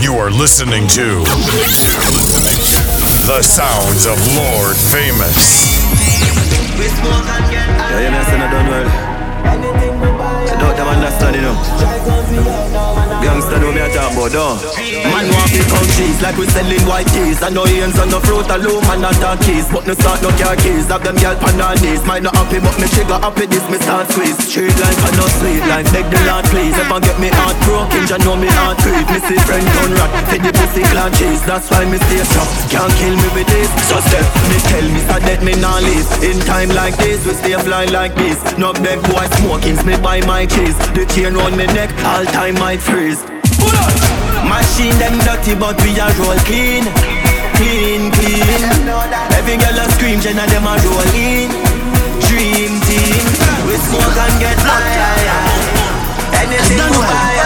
You are listening to the sounds of Lord Famous. Yeah, understand, you know. Gangsta know me a talk about, though. Man want to cheese like we selling white keys. I know hands on the fruit alone, man not talk keys. But no start no car keys. Have them girl pan on knees. Might not happy, but me trigger happy. This me start squeeze. Straight line for no sweet line. Beg the Lord please. If I get me heart broken, you know me heart creep. Me see friend done rat. Feed the pussy clan cheese. That's why me stay strong. Can't kill me with this. So step me tell me so that me not leave. In time like this, we stay fly like this. No beg boy smokings. Me buy my cheese. The chain round me neck. All time might freeze. Machine them dirty, but we are roll clean, clean, clean. Every girl a scream, Jenna them a roll in. Dream team, we smoke and get high. Anything we buy,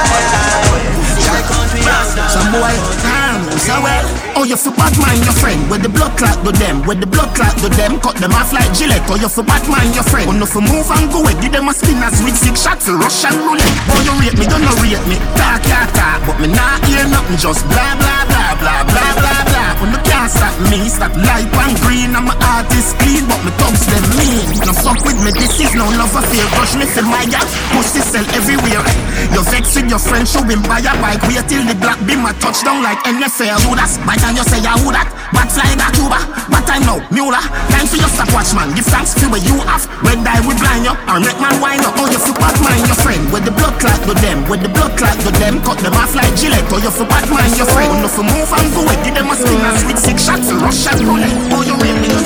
some boy, damn, oh, so well. Oh, you for Batman, your friend. With the blood clot to them, with the blood clot to them, cut them off like Gillette. Oh, you for Batman, your friend. Oh, no for move and go away, give them a as with six shots Russian roulette. Oh, you rate me, don't no rate me. Talk, yeah, talk, but me not hear nothing, just blah, blah, blah, blah, blah, blah, blah. Oh, when you can't stop me, stop light and green. I'm a artist clean, but me thugs them mean. No fuck with me, this is no love affair. Rush me for my push this sell everywhere. You vex with your friend, show him buy a bike, wait till the black beam a touchdown like NFL. Who that's by time you say who that? Bad fly back Cuba, but time now, Mueller. Time for your stopwatch man. Give thanks for what you have. Red die we blind you, or make man wine up. Oh, you for Batman, your friend. With the blood clot to them, with the blood clot to them, cut them off like Gillette. Oh, you for Batman, your friend. Oh, no for move and go away, give them a spin and with six shots and Russian roulette. Oh, you really know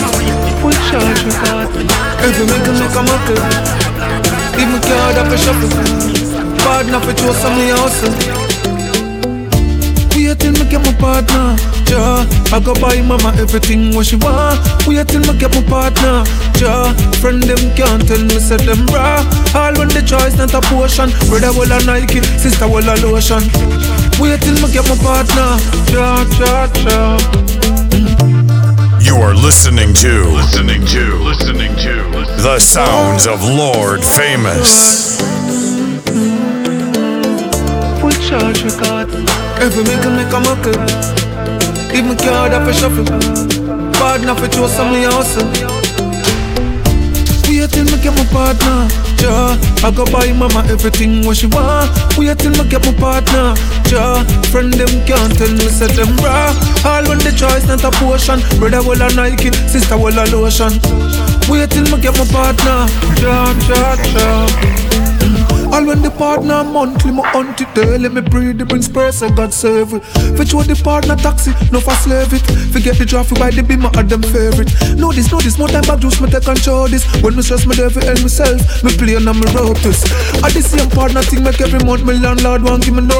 Full charge with God. Every make a make a muckle. Even card up a shuffle. Bad enough to show some of your hustle. Wait till me get my partner, yeah. I go buy mama everything what she want. Wait till me get my partner, yeah. Friend them can't tell me say them raw. All when the choice not a portion. Brother will a Nike, sister will a lotion. Wait till me get my partner, yeah, yeah, yeah. You are listening to listening to listening to the sounds of Lord Famous. Charge with God. Every make a make a muckle. Even card up a shuffle. Bad enough to show some hustle. Wait till me get my partner, yeah. I go buy mama everything what she want. Wait till me get my partner, yeah. Friend them can't tell me say them raw. All when the choice not a portion. Brother will a Nike, sister will a lotion. Wait till me get my partner, yeah, yeah, yeah. All when the partner monthly, my auntie daily me breathe the brings person God save it. For sure the partner taxi, no for slave it. Forget the traffic by the beamer and them favorite. Know this, know this, more time back juice me take control this. When me stress me devil help myself, me play on me rope this. I the same partner thing make every month me landlord want give me no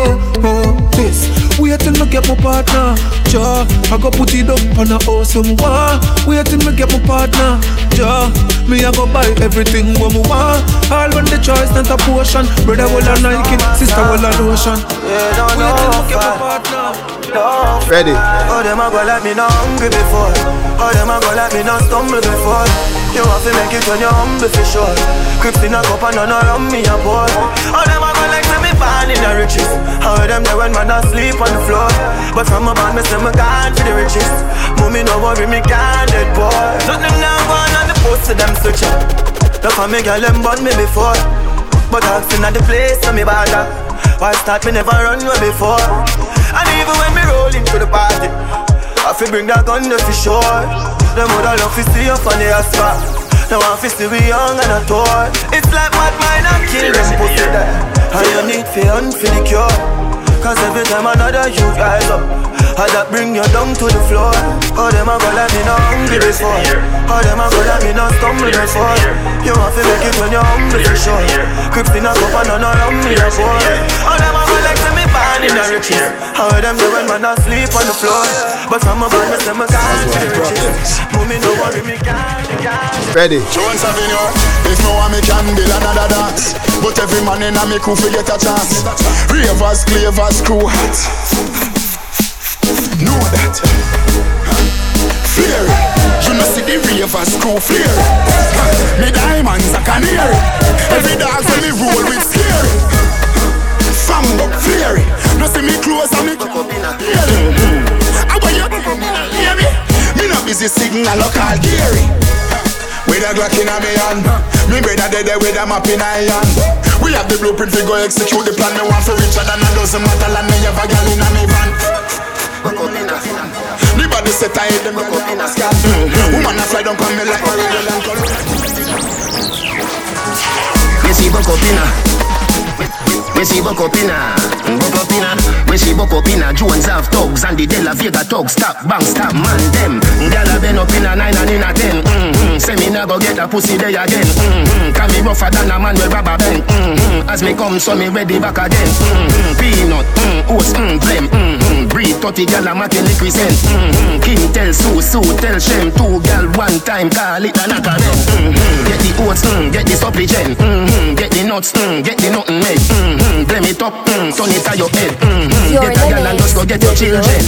this. Wait till me get my partner, ja. I go put it up on a awesome one. Wait till me get my partner, ja. Me I go buy everything what me want. All when the choice not a portion. Brother will a Nike, sister will a lotion. Yeah, don't Wait till me get my know. partner. No. Ready? Oh, them a go like me no hungry before. Oh, them a go like me no stumble before. You have to make it when you're humble for sure. Crips in a cup and none around me a pour. Oh, them a go like let me born in the riches. How them there when man asleep on the floor. But from a band, me say me gone for the richest. Mommy no worry, me can't dead boy. Nothing now gone on the post to them switch up. The family girl them born me before. But asking at the place so me bother. Why start me never run way before? And even when me roll into the party, I fi bring that gun there for sure. Them woulda love to see up on the asphalt. Now I fi see we young and a tour. It's like what mine and kill them pussy there. And you need hunt for the cure. Cause every time another you rise up I that bring you down to the floor? Oh them a go like me no hungry before? Oh them a go like me no stumble before? You want to make it when you're hungry for sure. Crips in a cup and none around me a pour Oh them a go like say me born in the riches? How them do when man asleep on the floor? But from a band me say me gone to the riches. Mommy no worry me can't, me can't. Ready? Jones Avenue, if no one me can build another dance. But every man in a me crew fi get a chance. Ravers, clavers, crew hot know that. Fear. You know see the ravers go, fear Me diamonds I can hear it. Every dog when me roll with scary. Fam up fear. No see me close and me cock hear it. How about you hear me? Me no busy signal or call Gary. With a Glock in a me hand, me brother dead with a map in a hand. We have the blueprint, we go execute the plan. Me want for richer than a dozen metal and me have a gal in a me van. The body set I them go in a scat Woman a fly down come me like a real and color You see inna we see up inna. We see inna. Jones have thugs and the De Vega thugs. Stop, bang, stop, man them. Gyal a been up inna nine and inna ten. Mm-hmm. Say me nah go get a pussy day again. Mm-hmm. Can me rougher than a man with rubber band. Mm-hmm. As me come, so me ready back again. Mm-hmm. Peanut, mm, oats, mm, blem. Mm-hmm. Breed 30 gyal a in liquid scent. Mm-hmm. King tell Sue, Sue tell Shem. Two gyal one time call it a knock mm-hmm. Get the oats, mm, get the supplement. Mm-hmm. Get the nuts, mm, get the nothing made. Mm-hmm mm, blame it up, mm, turn it on your head. Mm, get a gal and just go get your children.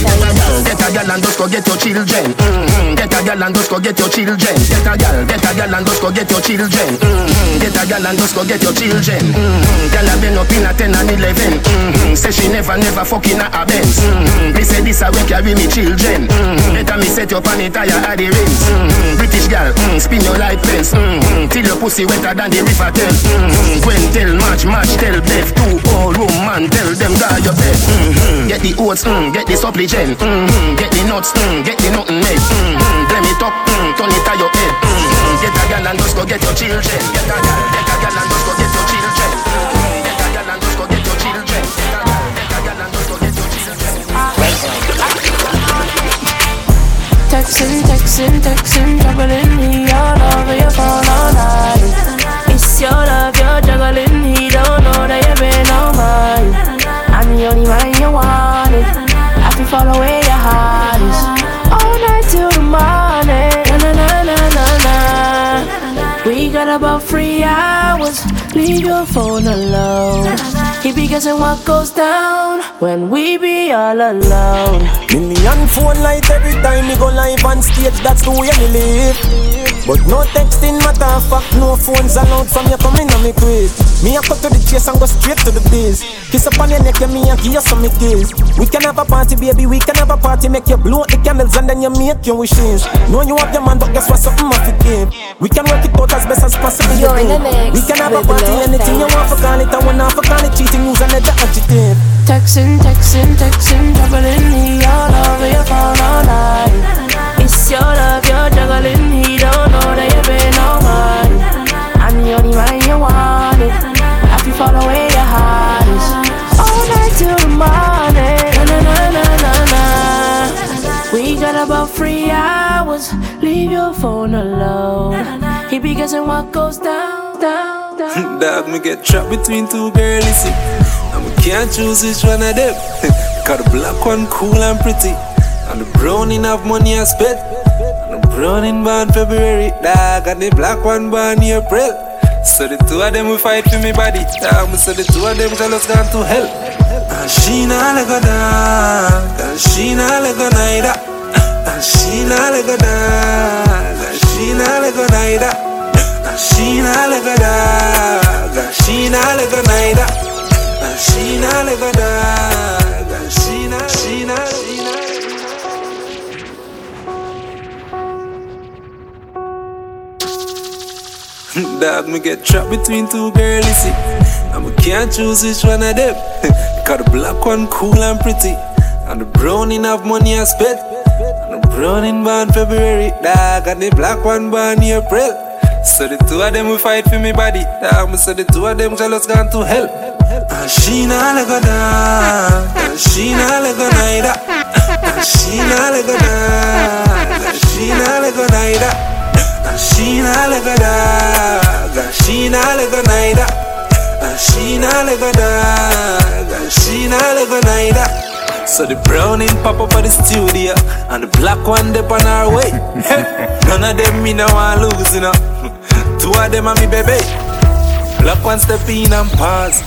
Get a gal and just go get your children. Mm, get a gal and just go get your children. Get a gal, get a gal and just go get your children. Mm, get a gal and just go get your children. Mm, gal have been up in a 10 and 11. Mm, say she never, never fucking a Benz. Mm, me say this a way carry me children. Mm, better me set on it tire at the rims. Mm, British gal, mm, spin your life fence. Mm, till your pussy wetter than the river Thames. Mm, Gwen tell match, match tell Beth two all room man, tell them guard your bed. Mm-hmm. Get the oats, mm, get the supplement, mm-hmm. get the nuts, mm, get the nothing made. Mm-hmm. Blame it up, mm, turn it on your head. Mm-hmm. Get a gal and just go get your children. Get a gal, get a gal and just go get your children. Texting, texting, texting, juggling me all over your phone follow where your heart is. All night till the morning. Na na na na na na. We got about three hours. Leave your phone alone. He be guessing what goes down when we be all alone. Million phone light every time me go live on stage, that's the way me live. But no texting matter fuck, no phones allowed from you coming on me quick. Me a cut to the chase and go straight to the biz. Kiss up on your neck, yeah, me a give you some kiss. We can have a party, baby, we can have a party, make you blow the candles and then you make your wishes. Know you have your man, but guess what? Something off it give. We can work it out as best as possible. You're in the mix. We can have a party, anything you want for call it, and when I for call it cheating news and the adjective. Texting, texting, texting, juggling me all over your phone all night. It's your love, you're juggling. He Man you wanted. I feel follow where your heart is. All night till the morning. Na na na na na. We got about three hours. Leave your phone alone. He be guessing what goes down, down. down. Dog, me get trapped between two girls, see. And we can't choose which one of them. Cause the black one cool and pretty. And the brown have money I spent. And the brown in born February, dog. And the black one born April. So the two of them will fight for me body. Me so the two of them jealous gone to hell. And she not like a dog. And she not like a neither. And she not like a dog. And she not like a neither. She not like a dog, she not like a neither. She not like a dog, she not, she not, she not. Dog, me get trapped between two girls, see. And we can't choose which one of them. Cause the black one cool and pretty. And the brown in have money I spent. And the brown in born February, dog. And the black one born April. So the two of them will fight for me body. Damn, so the two of them jealous gone to hell. And she not like a dog, and she not like a neither. And she not like a dog, and she not like a neither. And she not like a dog, and she not like a neither. And she not like a she not like a. So the browning pop up at the studio And the black one dip on our way None of them me no want lose, you know Two of them are me baby. Black one step in and pause.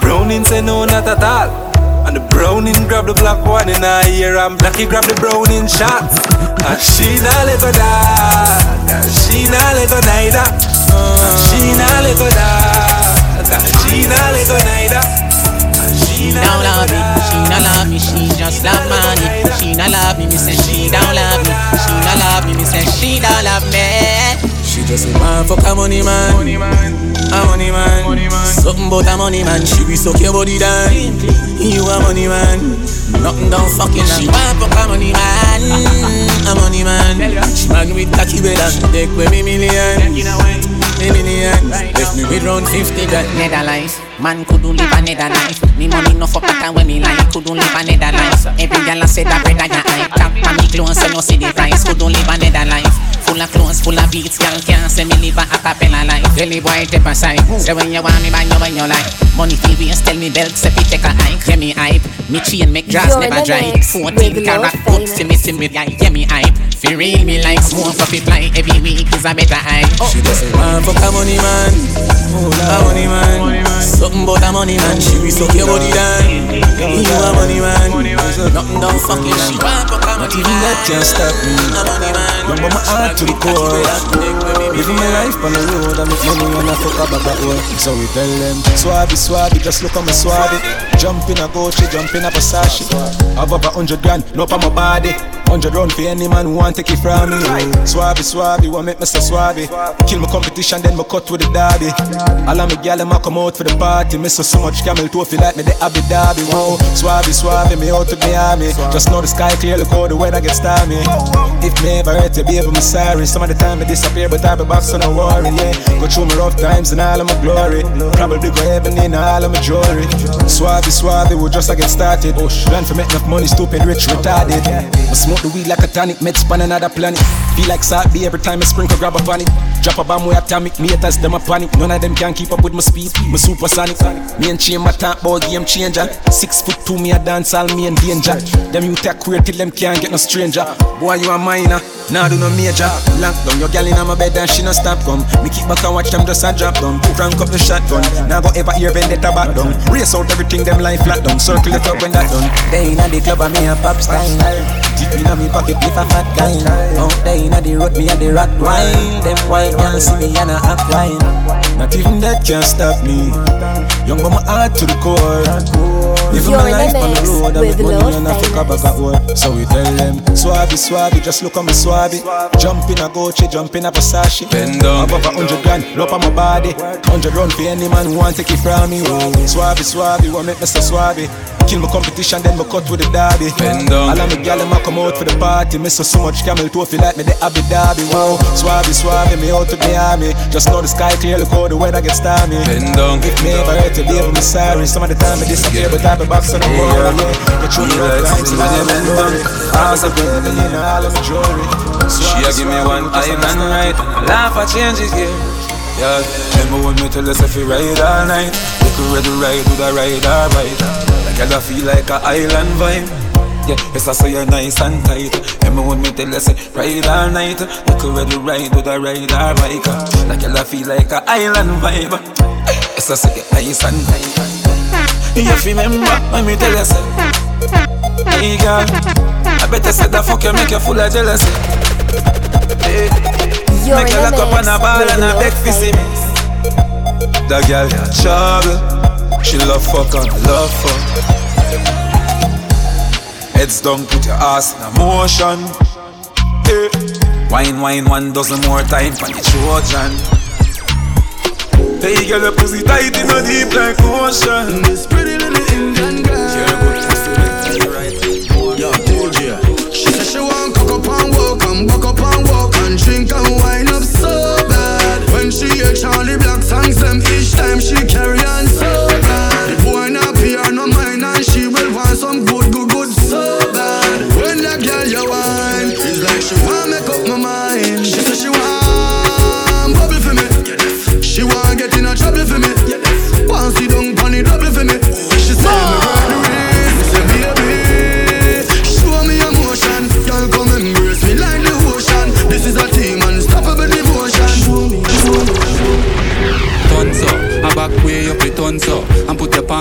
Browning say no, not at all. And the browning grab the black one in her ear and blacky grab the browning shots. And she not let go. And she not let go neither. And she not let go. And she not let go neither. She not let go dog. no love me, she just love money. She no love me, me say she don't love me. She no love me, me say she don't love me. She just a man, fuck a money man. Money man. A money man. Money man. Something about a money man. She be suck your body down. You a money man. Nothing don't fucking She want fuck a money man. A money man. She man with cocky better. Take with me million million. Left me with round 50 that Netherlands. Man couldn't live a Netherlands. Me money no fuck that when me like couldn't live a Netherlands. Every girl I said that bread I got hype. Tap on me clothes so no see the price. Couldn't live a Netherlands. Full of clothes, full of beats, girl can't say me live a acapella life. Belly boy step aside. Say when you want me, buy you when you like. Money TV waste, tell me belt, say fi take a hike. Yeah me hype. Me chain make grass never dry. 14 carat put see me see me yeah, yeah me hype. Fi real me like smoke for fi fly every week is a better hype. She just say man fuck a money man, a money man. Something about a money man. She be suck your body down. You a money man. Nothing don't she want fuck a money man. Not even that can stop me. A money man. Young but my heart to the core. Living my life on the road, I make money and I fuck a bag of work. So we tell them, swabby, swabby, just look on my swabby. Jump in a Gucci, jump in a Versace. Have over hundred grand, no for my body. Hundred round for any man who want take it from me. Swabby, swabby, want make me so swabby. Kill my competition, then my cut with the derby. All of my gal, them come out for the party. Miss so, so much camel toe, feel like me the Abu Dhabi. Whoa, swabby, swabby, me out to Miami. Just know the sky clear, look how the weather gets stormy. If me ever hurt you, baby, I'm sorry. Some of the time I disappear, but I be back, so no worry. Yeah, go through my rough times and all of my glory. Probably go heaven in all of my jewelry. Swabby, swabby, we just I get started. Plan for make enough money, stupid, rich, retarded. I smoke the weed like a tonic, med span another planet. Feel like Bae every time I sprinkle, grab a panic. Drop a bomb with atomic, me haters, them a panic. None of them can keep up with my speed, my supersonic. Me and chain my talk about game changer. Six foot two, me a dance all me in danger. Them you take queer till them can't get no stranger. Boy, you a minor, nah do no major. Lock down your gal in my bed and she no stop come. Me keep back and watch them just a drop down. Crank up the shotgun, now go ever hear vendetta back down. Race out everything them life flat down. Circle it up when that done. They inna the club and me a pop style. Deep inna me pocket if a fat guy. Out there inna the road me a the rock wine. Them white girl see me and a act wine. Not even that can stop me. Young but my heart to the core. Living You're my life the on the mix road, I with make money Lord and I fuck up Famous. back at work. So we tell them, swabby, swabby, just look on me swabby. Jump in a Gucci, jump in a Versace. Bend down, Above a hundred grand, low on my body. Hundred round for any man who want take it from me. Swabby, swabby, want make me so swabby. Kill my competition, then me cut with the derby. All of me gal, them a come out for the party. Miss so so much camel toe, feel like me the Abu Dhabi. Wow, swabby, swabby, me out to Miami. Just know the sky clear, look how the weather gets stormy. If me ever hurt you, baby, me sorry. Some of the time I disappear, but I be back, so don't worry. Yeah, the Yeah, is, it's I'm when you bend down. Ask a baby, you know, all of my jewelry. She a give me one island right Laugh a change it yeah. Yeah, remember when me tell us if you ride all night You could ready ride, do the ride bite Like I feel like a island vibe yeah, yes, I say you're nice and tight. Remember when me tell us ride all night, you could ready ride, do the ride or bike. Like I feel like a island vibe. Yes, I say you're nice and tight. You have to remember when me tell you say, hey girl, I better say the fuck you make you full of jealousy. Hey. You're Make her lock up on a ball and a beg for see me. That girl got trouble. She love fuck and love fuck. Heads down, put your ass in a motion. Hey. Wine, wine, one dozen more time for the Trojan. Hey, girl, your pussy tight in a deep like ocean. This pretty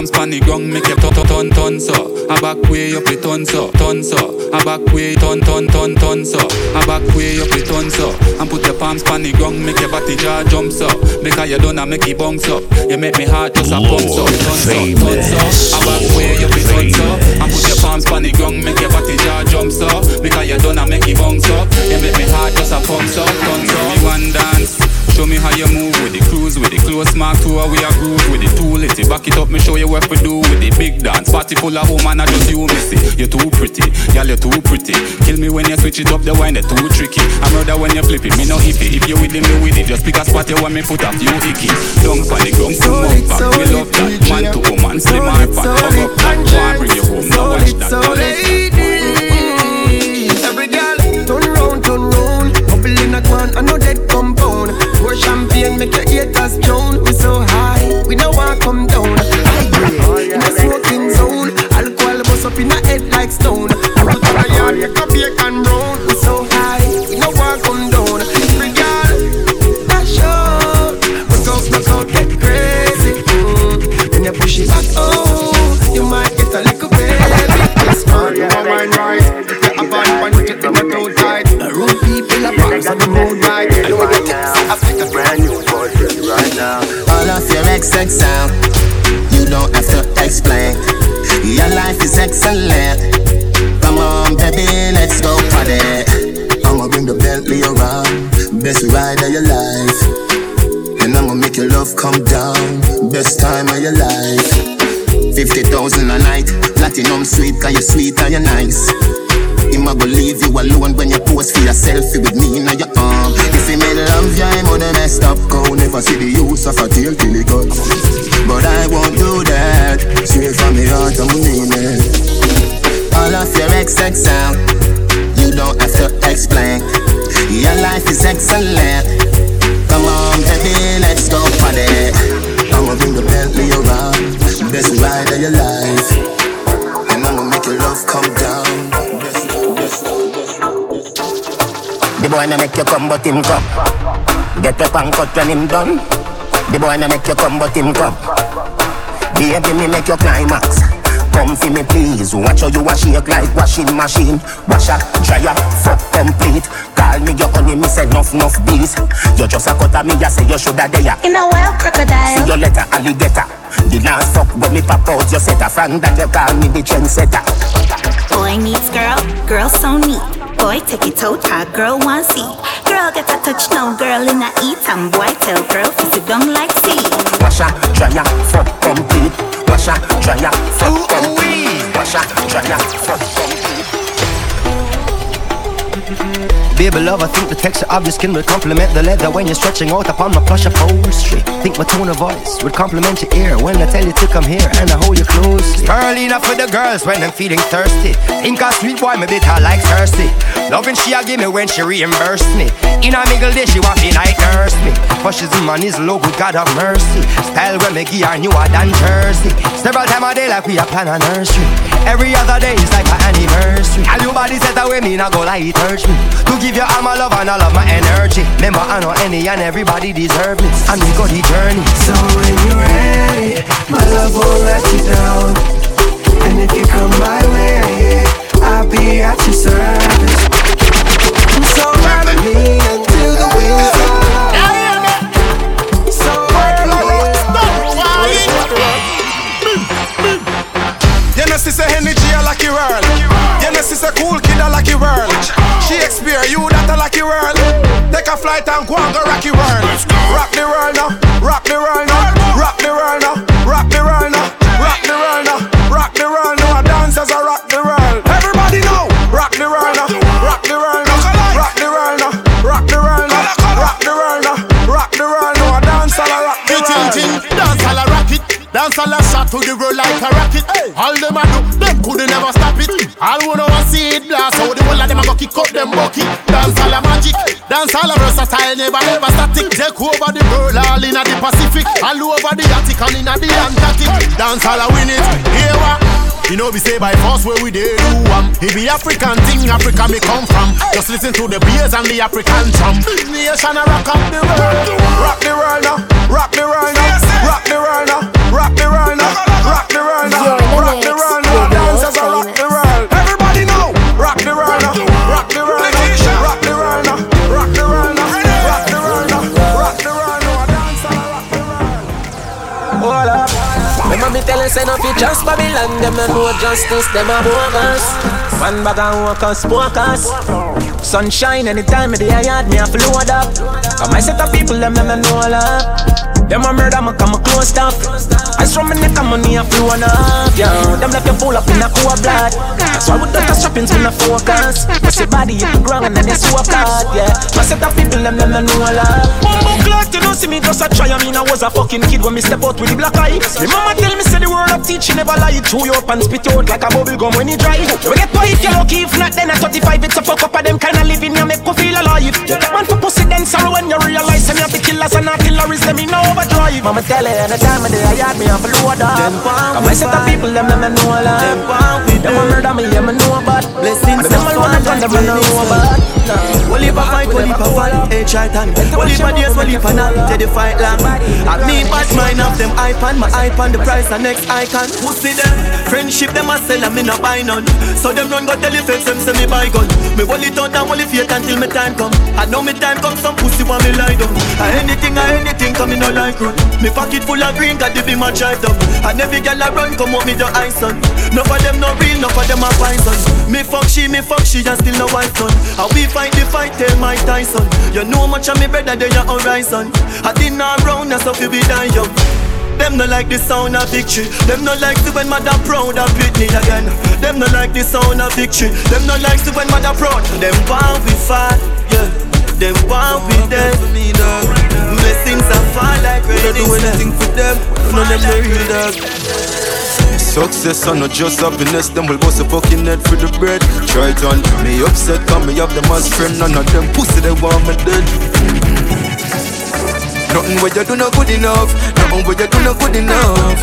palms pan the ground, make you ton ton ton ton so. I back way up the ton so, ton so. I back way ton ton ton ton so. I back way up the ton so. And put your palms pan the ground, make your body jaw jump so. Because you done I make it bounce up. You make me heart just a pump so. Ton so, ton so. I back way up the ton so. And put your palms pan the ground, make your body jaw jump so. Because you done I make it bounce up. You make me heart just a pump so. Ton so. Me one dance. Show me how you move with the cruise with the close mark to how we a groove with the two little. back it up, me show you what we do with the Big dance, party full of woman, I just you miss it. You're too pretty, girl, you're too pretty. Kill me when you switch it up, the wine they too tricky. I'm rather when you flip it, me no hippie. If you with me with it. Just pick a spot you want me foot up, you icky. Don't panic, don't come up back. We love that man to woman, slim hard pack. Hug up that, go and bring you home. Now watch that. Every girl turn round, turn round. Bubble in a quan, I know that compound. Pour champagne, make your haters drown. We so high, we no want come down. High grade, in the smoking zone. Alcohol bust up in the head like stone. Right now. All of your XX sound, you don't have to explain. Your life is excellent. Come on, baby, let's go party. I'ma bring the Bentley around, best ride of your life. And I'ma make your love come down, best time of your life. 50,000 a night, platinum sweet, cause you're sweet and you're nice. Him a go leave you alone when you pose for your selfie with me in your arm. If he made love you, him would messed up. Go never see the use of a tail till he cut. But I won't do that. Straight from the heart, I'm it. All of your XX sound, you don't have to explain. Your life is excellent. Come on, baby, let's go party. I'ma bring the Bentley around, best ride of your life, and I'ma make your love come down. Boy na make you come, but him come. Get up and cut when him done. The boy na make you come, but him come. Baby, me make your climax. Come for me, please. Watch how you a shake like washing machine. Wash up, dry up, fuck complete. Call me your honey, me say nuff nuff bees. You just a cut me, I say you shoulda there. In a wild crocodile. See your letter, alligator. The last fuck when me pop out, you set a fan that you call me the trendsetter. Boy meets girl, girl so neat. Boy take it out, hot girl want see. Girl get a touch now, girl in a eat and boy tell girl to sit down like sea. Wash up, dry up, fuck complete. Wash up, dry up, fuck complete. Wash up, dry up, fuck complete. Baby love, I think the texture of your skin will complement the leather when you're stretching out upon my plush upholstery. Think my tone of voice would complement your ear when I tell you to come here and I hold you closely. Enough for the girls when I'm feeling thirsty. Think a sweet boy, me bitter like thirsty. Loving she a give me when she reimburse me. In a middle day, she want me like nurse me. Him on low, good God have mercy. Style when me give her newer than Thursday. Several time a day like we a plan a nursery. Every other day is like an anniversary. And your body set away me, not go like it hurts me. To give you all my love and all of my energy. Remember, I know any and everybody deserve me And we go the journey. So when you're ready, my love won't let you down. And if you come my way, I'll be at your service. So ride me until the wheels fall off. So ride You know, energy a lucky world. You know, sister cool kid a lucky world. She experience you that a lucky world. Take a flight and go and go rocky world. Rock the world now, rock the world now, rock the world now, rock the world now, rock the world now, rock the world now. Dancers are rock the world. Everybody know, rock the world now, rock the world now, rock the world now, rock the world now, rock the world now, rock the world now. Dancers are rock the world. Dance a rock it. Dance a shot to the road like a rocket. All them a do, them coulda never stop it. All wanna whole of them a go kick up them bucket. Dance all a magic, dance all a versatile, never never static. Take over the world, all inna the Pacific, all over the Arctic and inna the Antarctic. Dance all a win it, here what? You know we say by force where we dey do am. It be African thing, Africa me come from. Just listen to the beers and the African drum. Nation a rock up the world. Rock the world now, rock the world now, rock the world now, rock the world now, rock the world now, rock the world now. Me say no fi just Babylon. Them no justice, them a bogus. One bag of workers, focus Sunshine anytime of the yard me a flood up. Come I set up people, them them no love Them a murder me come a close stop. I from my neck and money a few and a half, yeah. Them left you full up in a cool blood. Why with the strappings we no focus. Press your body hit the ground and then they swap hard, yeah. My set of people them them no know a lot. Bumbo clock, you don't see me just a try. I mean I was a fucking kid when me step out with the black eye. Me mama tell me say the word of teaching never lie. Chew you up and spit you out like a bubble gum when you dry. You get quiet, you lucky. If not, then at 35 it's a fuck up of them kind of living. You make me feel alive. You get one for pussy, then sorrow when you realize. You have the killers and not killers. Them in overdrive. Mama tell her anytime of day I yard me off a load up. Come I set the people them them know a lot. Them a murder me, yeah me know about. Blessings them alone and them know about. Well if I fight, well if I fight, hey eh, Triton. Well if I days, well if I not, the fight long. I me bad mind of them iPad, my iPad, the price and next icon. Pussy them, friendship them a sell and me no buy none. So them run go tell you face them say me buy gun. Me hold it out and hold it fake until me time come. I know me time come, some pussy want me lie down. Anything, anything come in no like run. Me pocket full of green, got the be my drive down. And every girl I run, come up me the ice on. No for them no real, no for them a poison. Me fuck she, me fuck she, and still no wife son. How we fight the fight, tell my Tyson. You know much of me better than your horizon. I did not round, that's how you be dying young. Them no like the sound of victory. Them no like to when mother proud of Britney again. Them no like the sound of victory. Them no like to when mother proud. Them want we fight, yeah. Them want we dead. Blessings are fall like rain. We don't do anything for them. None of them no real dog. Success and not just happiness, them will bust a fucking head for the bread. Try it on me upset, come me have them as friend. None of them pussy they want me dead. Nothing where you do not good enough. Nothing where you do not good enough.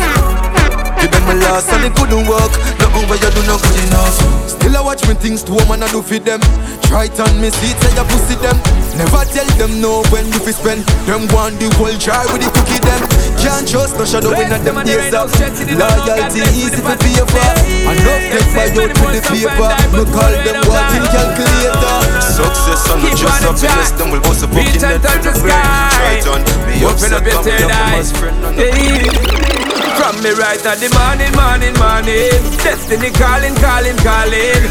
Give them a last and it couldn't work. Nothing where you do not good enough. Still I watch me things to woman I do for them. Try it on me see say you pussy them. Never tell them no when you fi spend. Them want the whole try with the cookie them. Can't trust no shadow in them days up. Loyalty easy for pay for. Enough take by out with the paper. No call them what in calculator. Success and not just happiness. Them will bust a fucking net for the bread. Try it on me Open upset up your come me third eye. friend. None of Hey. From me right at the morning, morning, morning. Destiny calling, calling, calling.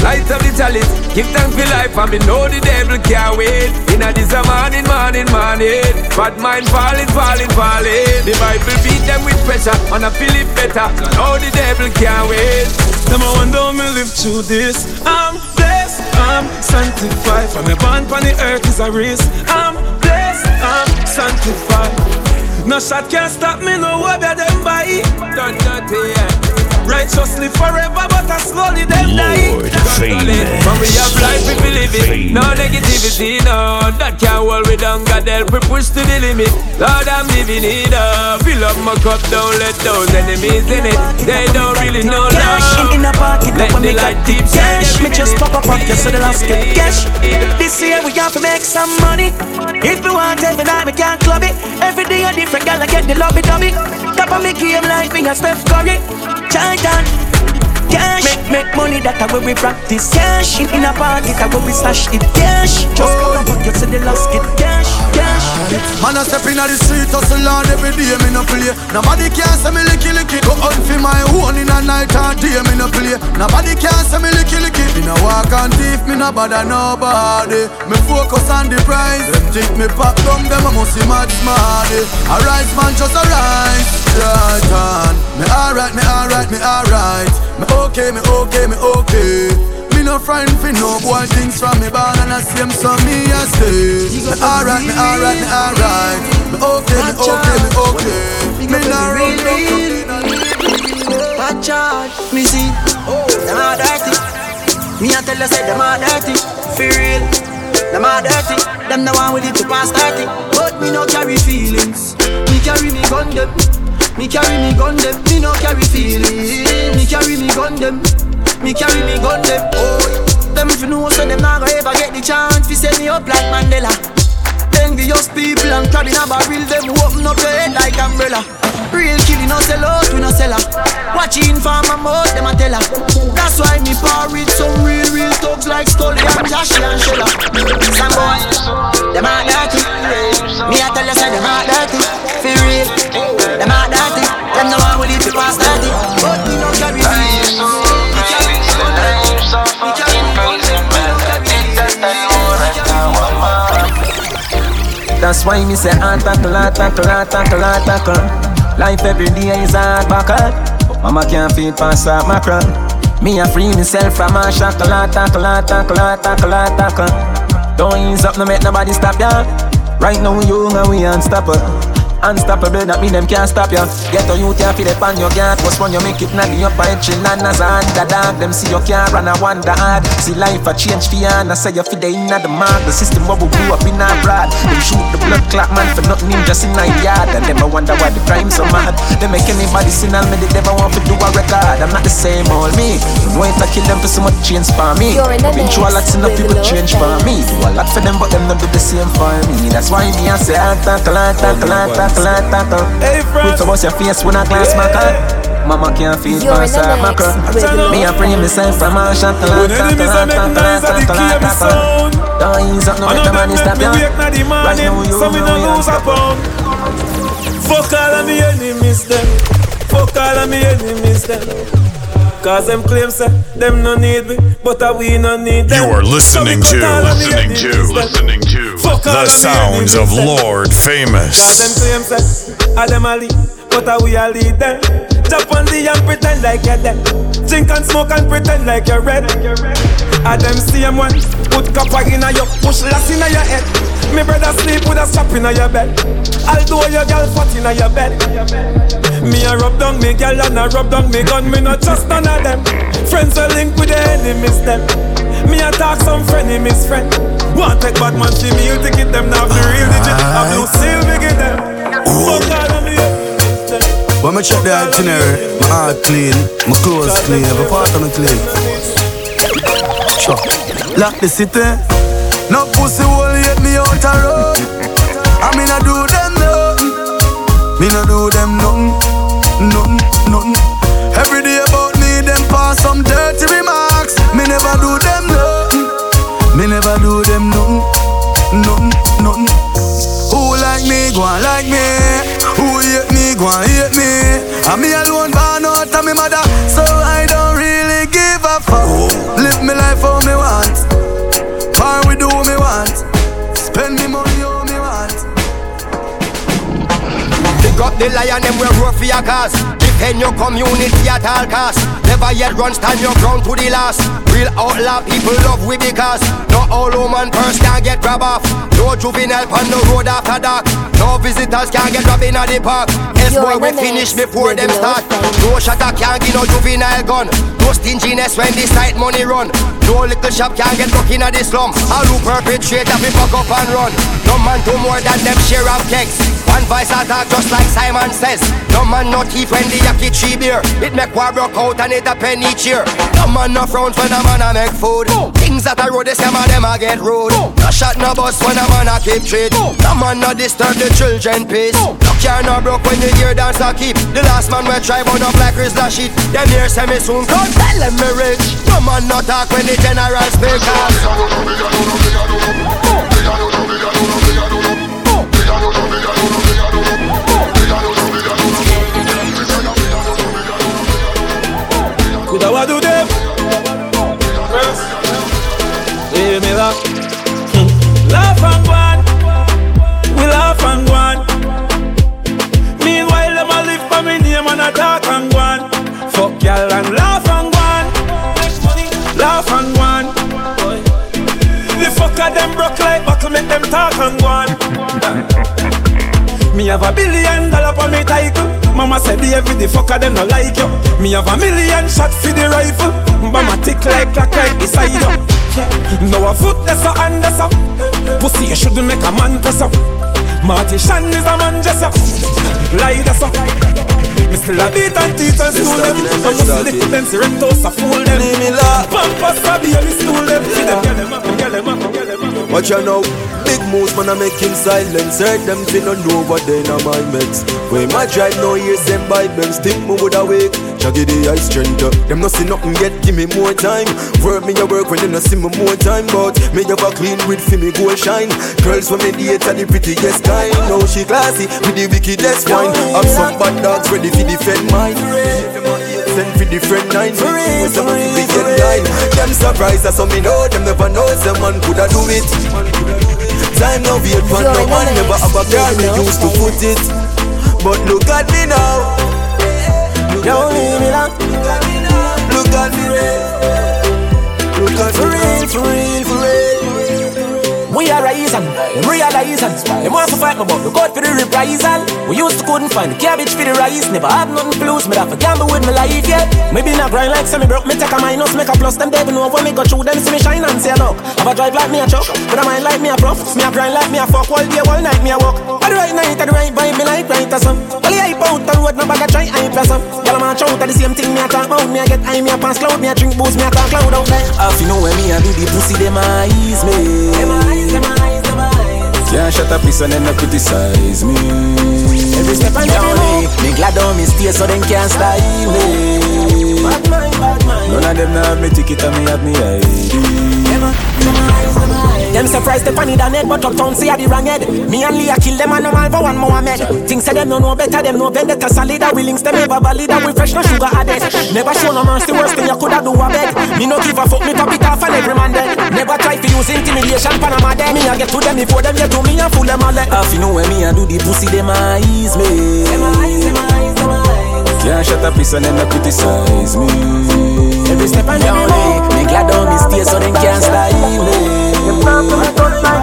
Light up the chalice, give thanks for life, and me know the devil can't wait. Inna this a morning, morning, morning. Bad mind falling, falling, falling. The Bible beat them with pressure, and I feel it better. Know the devil can't wait. Them I wonder how me live through this. I'm blessed, I'm sanctified. From the born on the earth is a race. I'm blessed, I'm sanctified. No shot can stop me, no way better them by. Done dirty, yeah. Righteously forever, but I slowly them die. Lord From we have life we be living No negativity, no That can't hold we down God help we push to the limit Lord I'm living it up Fill up my cup, don't let those enemies in it They don't really know Cash love in, in a party, Let when the me light got keep cash. Me just pop up on you, so the last get cash. This year we have to make some money. If we want every night, we can't club it. Every day a different girl, I get the lobby dubby. Top of me game like me a Steph Curry. Jordan. Cash, make, make money, that where we practice. Cash in, in a party, that where we stash it. Cash, just pop up on you, so the last get cash, cash. Man a step inna the street, hustle hard every day, me no play. Nobody can say me licky licky. Go out for my own in a night and day, me no play. Nobody can say me licky licky. Me no walk and thief, me no bother nobody. Me focus on the prize. Them think me pop down, them a must smarty. A rise man just a rise, right on. Me alright, me alright, me alright. Me okay, me okay, me okay. No friend fi no boy things from me born and I same so me a stay. Me alright, me alright, me alright. Me okay, me okay, me okay. Me no run no Watch out, me see, them all dirty. Me a tell you say them all dirty, for real. Them all dirty, them the one with it to pass 30 But me no carry feelings, me carry me gun them. Me carry me gun them, me no carry feelings. Me carry me gun them, me carry me gun them Oh, them if you know so them not gonna ever get the chance. To set me up like Mandela. Envious people and crab in a barrel. Them open up your head like umbrella. Real killing no sell out, we no sell Watching for my mouth, them a tell her. That's why me par with some real, real thugs like Scully and Joshy and Shella Some boy, them a dirty. Me a tell you say them a dirty. For real, them a That's why me say hard tackle, hard tackle, hard tackle, hard tackle. Life every day is hard buckle. Mama can't feed past that mackerel. Me a free myself from a shackle, hard tackle, hard tackle, hard tackle, hard tackle. Don't ease up, no make nobody stop ya. Right now young and we unstoppable. Unstoppable, that mean them can't stop you. Get youth, you feel it on your guard. Post when you make it naggy up by chill and as a underdog. Them see you can't run, I wonder hard. See life a change for you, and I say you feel the inner the mark. The system bubble grew up in our broad. Them shoot the blood clot man for nothing in just in a yard. And them I wonder why the crime so mad. They make anybody sin and me, they never want to do a record. I'm not the same old me. No way to kill them for so much change for me. Been through a lot, enough people change for me. Do a lot for them, but them not do the same for me. That's why me I say, ah, I talk, I talk, I talk tackle, tackle. Hey, friend. Put about your face when I glass maca. Mama can't feel past her macro. Me a pray myself from a shot to land, tackle, tackle, tackle, tackle, tackle. Don't ease up, no let the money stop ya. Right now you so me no lose a pound. Fuck all of me enemies them. Fuck all of me enemies them. Cause them claim say them no need me, but uh, we no need them. You are listening to, listening to, listening to the sounds of Lord Famous. Cause them claim say, a them a lead, but uh, we a lead them. Jump on the and pretend like you're dead. Drink and smoke and pretend like you're red. A them same one, put copper in your, push lass in your head. Me brother sleep with a strap in your bed. Although your girl fat in your bed. Me a rub down me girl and a rub down me gun. Me not trust none of them. Friends are linked with the enemies them. Me a talk some frenemies friend. Want take bad man see me, you take it them now the real digit. A ah. blue seal we get them. Fuck all of me. When me check the itinerary, my heart clean, my clothes clean, every part of me clean. Sure. Lock the city. No pussy will hit me out a road. I mean I do them nothing. Me no do them nothing, nothing, nothing. Every day about me, them pass some dirty remarks. Me never do them nothing. Me never do them nothing, nothing, nothing. Who like me, go on like me. Who hate me, go on hate me. And me alone born out of me mother, so I don't really give a fuck. Live me life how me want. Bar we do what me want. Spend me money how me want. Pick up the lion, them will roar for cause. Defend your community at all costs. Never yet run, stand your ground to the last. Real outlaw people love we because not all woman purse can get grab off. No juvenile on the road after dark. No visitors can get robbed in the park. Yes, boy, we finish before them start. No shutter can't give no juvenile gun. No stinginess when this night money run. No little shop can get broke in the slum. All who perpetrate have we fuck up and run. No man do more than them share of kegs. One voice attack just like Simon says. No man no thief when the yaki tree beer. It make war broke out and it a penny cheer. No man no frowns when a man a make food. Things that I road the same of them a get rude. No shot no bus when a man a keep treat. No man no disturb the children peace. No car no broke when the hear dance a keep. The last man we try burn up like Rizla shit. Them here me soon come tell them me rich. No man no talk when the general speak. Coulda what talk and go on. Me have a billion dollar for me title. Mama said David the fucker them no like you. Me have a million shot for the rifle. Mama tick like clock right beside you. No a foot that's a hand that's up. Pussy you shouldn't make a man press up. Marty Shan is a man just up. Lie that's up. Me still a beat and teach and school them. I must lick them, see rectos a fool them. Pampas a baby stool them. See them, get them up, get them up, get them up. Watch out now. Big moves, man, I make him silence. Heard them fi no know what they na my meds. When my drive no ears them them, stick me would awake. Shaggy the ice strength. uh. Them no see nothing yet, give me more time. Work me a work when them no see me more time. But me a clean with fi me gold shine. Girls when me date are the prettiest kind. Now she classy with the wickedest wine. Have some bad dogs ready fi defend mine. Send for different nine. With some big line Them surprised that some me know Them never know Some man coulda do it. Sign no wait for no man never have a car me used to put it. But look at me now. Don't leave me now. Look at me now. Look at For real, for real, for real we are rising, them realizing. Them want to fight me but look out for the reprisal. We used to couldn't find the cabbage for the rice. Never had nothing to lose, me have to gamble with my life, yeah. Maybe not grind like semi broke, me take a minus Make a plus, them devil know when me go through Them see me shine and say look Have a drive like me a truck, but a mind like me a prof. Me a grind like me a fuck, all day, all night me a walk. At the right night, at the right vibe, me like right or some Well, yeah, hype out the road, no bag a try hype or some Y'all a march out at the same thing, me a talk about Me a get high, me a pass cloud, me a drink booze, me a talk cloud out there Half you know when me a do the pussy, them eyes me Them eyes, them eyes can't shut up, piece and then no criticize me. Every step and every move, me glad on me stay so them can't style me. Bad mind, bad mind. None of them now have me ticket and me have me ID. Them surprised the funny than head, but uptown see a the wrong head. Me and Leah kill them and no man for one Mohammed. Things say them no know better, them know vendetta solid. We links them ever valid, we fresh no sugar added. Never show no mercy, worst thing you coulda do a bed. Me no give a fuck, me top it off and every man dead. Never try to use intimidation, Panama dead. Me a get to them before them get to me and fool them all. Half you know when me a do the pussy, them eyes me. Them eyes, them eyes, them eyes. Can't shut up, piece and then no criticize me. Every step and every move, me glad on me stay so them can't style me up, put up,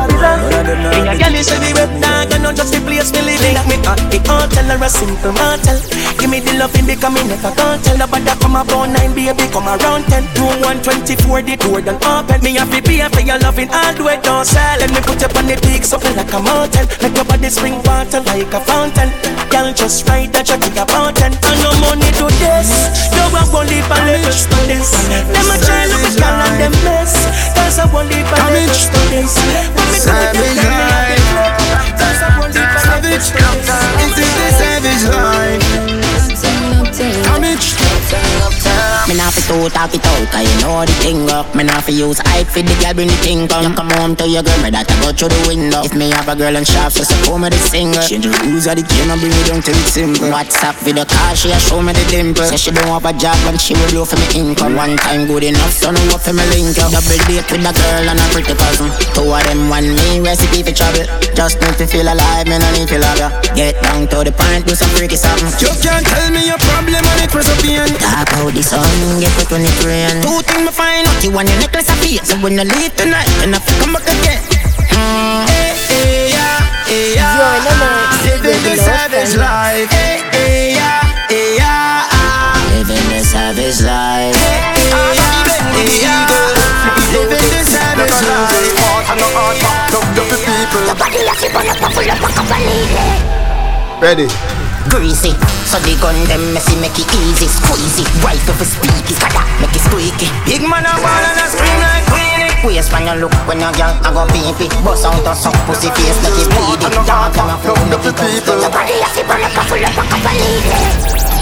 Bring a girl is the web dog and not just the place me living Like me at the hotel or a simple motel Give me the loving because me never can't tell Nobody. Come about nine baby come around ten. Room 124 the door done open. Me have to pay for your loving all the way down sell Let me put you on the peak something like a mountain. Make your body spring water like a fountain. Girl just right that you about ten And no money to this. No, want one leap and levels to this Them a try look at girl and them mess. Cause I want leap and levels to this Savage life Savage savage life nah fi two talk it out, cause you know the thing up Me nah fi use hype for the girl bring the thing come. You come home to your girl, me that I go through the window. If me have a girl and shop, so support me the singer. Change the rules of the game and bring it down to it simple WhatsApp video call, she a show me the dimple. Say she don't have a job and she will blow for me income. One time good enough, so no up for me link up. Double date with a girl and a pretty cousin. Two of them want me, recipe for trouble. Just need to feel alive, me no need to love ya. Get down to the point, do some freaky something. You can't tell me your problem and it was a pain. Talk about the sun get it when it rain. Two things me find out, you want your necklace of feet. So when you leave tonight, then I come back again. Mm. Hey, hey, yeah, hey, yeah. You're in the Living the savage life. Hey, hey, yeah, hey, yeah. Living the savage life. Hey, yeah, hey, yeah. Living the savage life. Ready. Greasy, so the gun them messy make it easy Squeezy, rifle for speaky, kada make it squeaky. Big man a ball and a scream like Queenie Waist when you look when you girl I go pee Bust out a suck pussy face make it bleedy. Dog them a fool make it people. Your body a fi burn up a full of a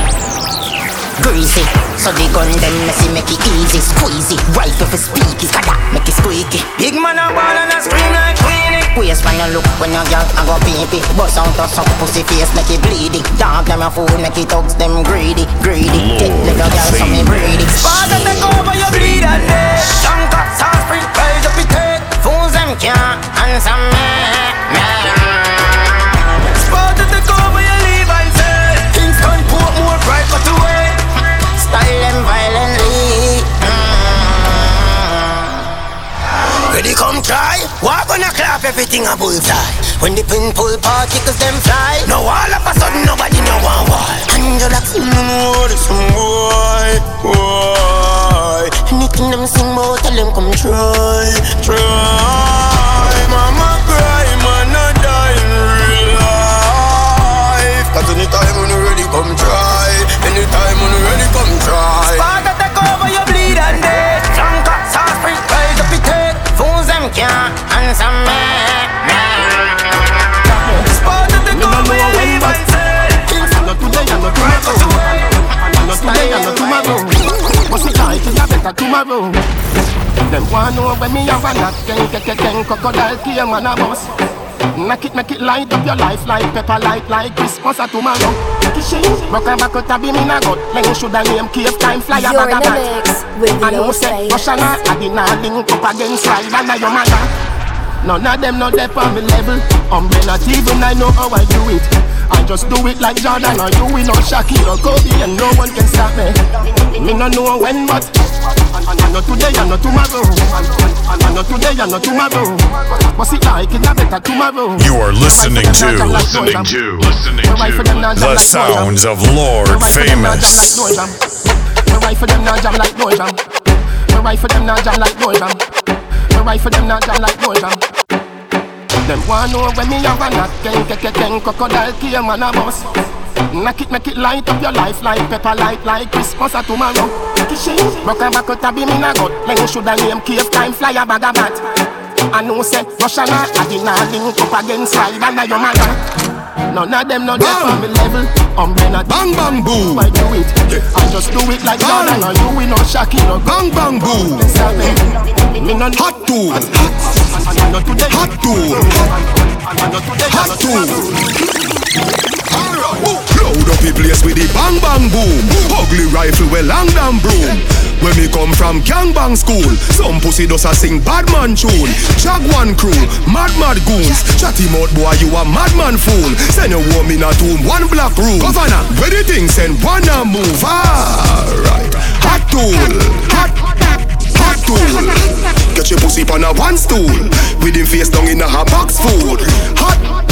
Greasy, so the gun them messy make it easy. Squeezy, rifle for speaky, kada make it squeaky. Big man a ball and a scream like Queenie Waist when you look when you girl I go pee pee Bust out a suck pussy face make it bleedy. Dog them a fool make it thugs them greedy Greedy, get little girl so me breedy Father take over your bleed and dead Shanka, sauce, spring, rise up it head Fools them can't answer me. Father everything a bullseye When the pin pull particles them fly. Now all of a sudden nobody know why And you like hmm, some more some boy Boy Anything them sing about tell them come try Try. Mama cry man not die in real life. Cause anytime when you ready come try. Anytime when you ready come try can't answer me today not tomorrow Not today not tomorrow better tomorrow Them want know when me have a Ken, ken, ken, ken, crocodile came on a bus Make it, make it light up your life like pepper light like Christmas or tomorrow Shake, rock and back out a beam in a gut Then should I name cave time fly a You're in of the mix with know Lil say I did not link up against Ride and your mother None of them not there on me level. Not even I know how I do it. I just do it like Jordan or you, we know Shaquille or Kobe, and no one can stop me. Me no know when, but I know today, I know tomorrow. I know today, I know tomorrow. But see, like it, I better tomorrow. You are listening to, listening to, listening to the sounds of Lord Famous. My rifle them not jam like no jam. My rifle them not jam like no jam. My rifle them not jam like no jam. Them want know when me have a knock Ken, ken, ken, ken, crocodile came man a bus Knock it, make it light up your life like pepper light like Christmas or tomorrow Rock and back out a beam in a gut Then shoulda name cave time fly a bag of bat I know say Russia not a dinner link up against Ride and your mother None of them not there on me level. Um, I'm not bang bang boom. I do it. I just do it like Jordan or you we no Shaquille. No bang bang boom. Me no hot tool. Hot tool. Hot tool. Load up the place with the bang bang boom. Ugly rifle with long damn broom. When me come from gang bang school, some pussy does a sing bad man tune. Jaguan crew, mad mad goons. Chatty mouth boy, you a madman fool. Send a woman in a tomb, one black room. Governor, where the thing send one a move. Alright, hot tool, hot, hot tool. Get your pussy on a one stool. With him face down in a hot box food. Hot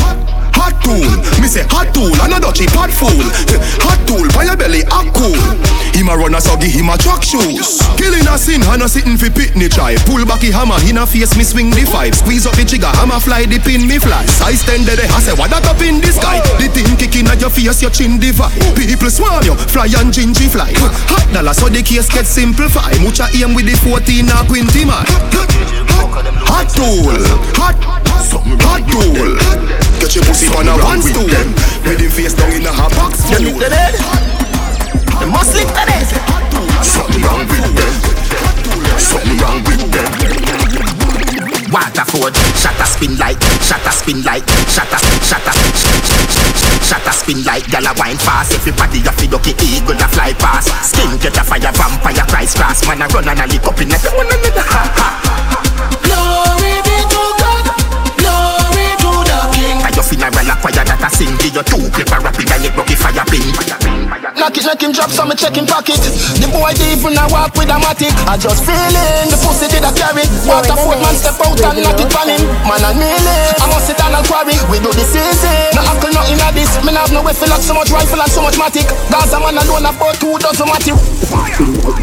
tool. Me say hot tool, and a dutchy pot fool. Hot tool, by your belly, hot cool. Him a runner, so give him a truck shoes. Killing a sin, and a sitting fi pitney try. Pull back the hammer, in a face, me swing the five. Squeeze up the trigger, hammer fly, the pin me fly. Size ten dead, I say what that up in the sky. The thing kicking at your face, your chin divide. People swarm you, fly and gingy fly. Hot dollar, so the case get simplify. Mucha aim with the 14 or 20 man. Hot tool, hot, hot tool. Get your pussy on a one stool. With him face down in a hot box. You lick the bed. You must lick the bed. Something wrong with them. Something wrong with them. Waterford, shatter spin like, shatter spin like, shatter, shatter, shatter spin like, gyal a wine fast. Everybody a fi ducky eagle a fly past. Skin get a fire, vampire price class. Man a run and a lick up in another. Ha ha. Your two clip a rapid and it rocky fire pin. Knock it, knock him drop some, me check him pocket. The boy deep when I walk with a matic. I just feeling the pussy did a carry. Waterford man step out and knock it on him. Man and melee, I must sit down and quarry. We do this easy. No uncle nothing of this. Me have no weapon like so much rifle and so much matic. Gaza man alone about two dozen matic.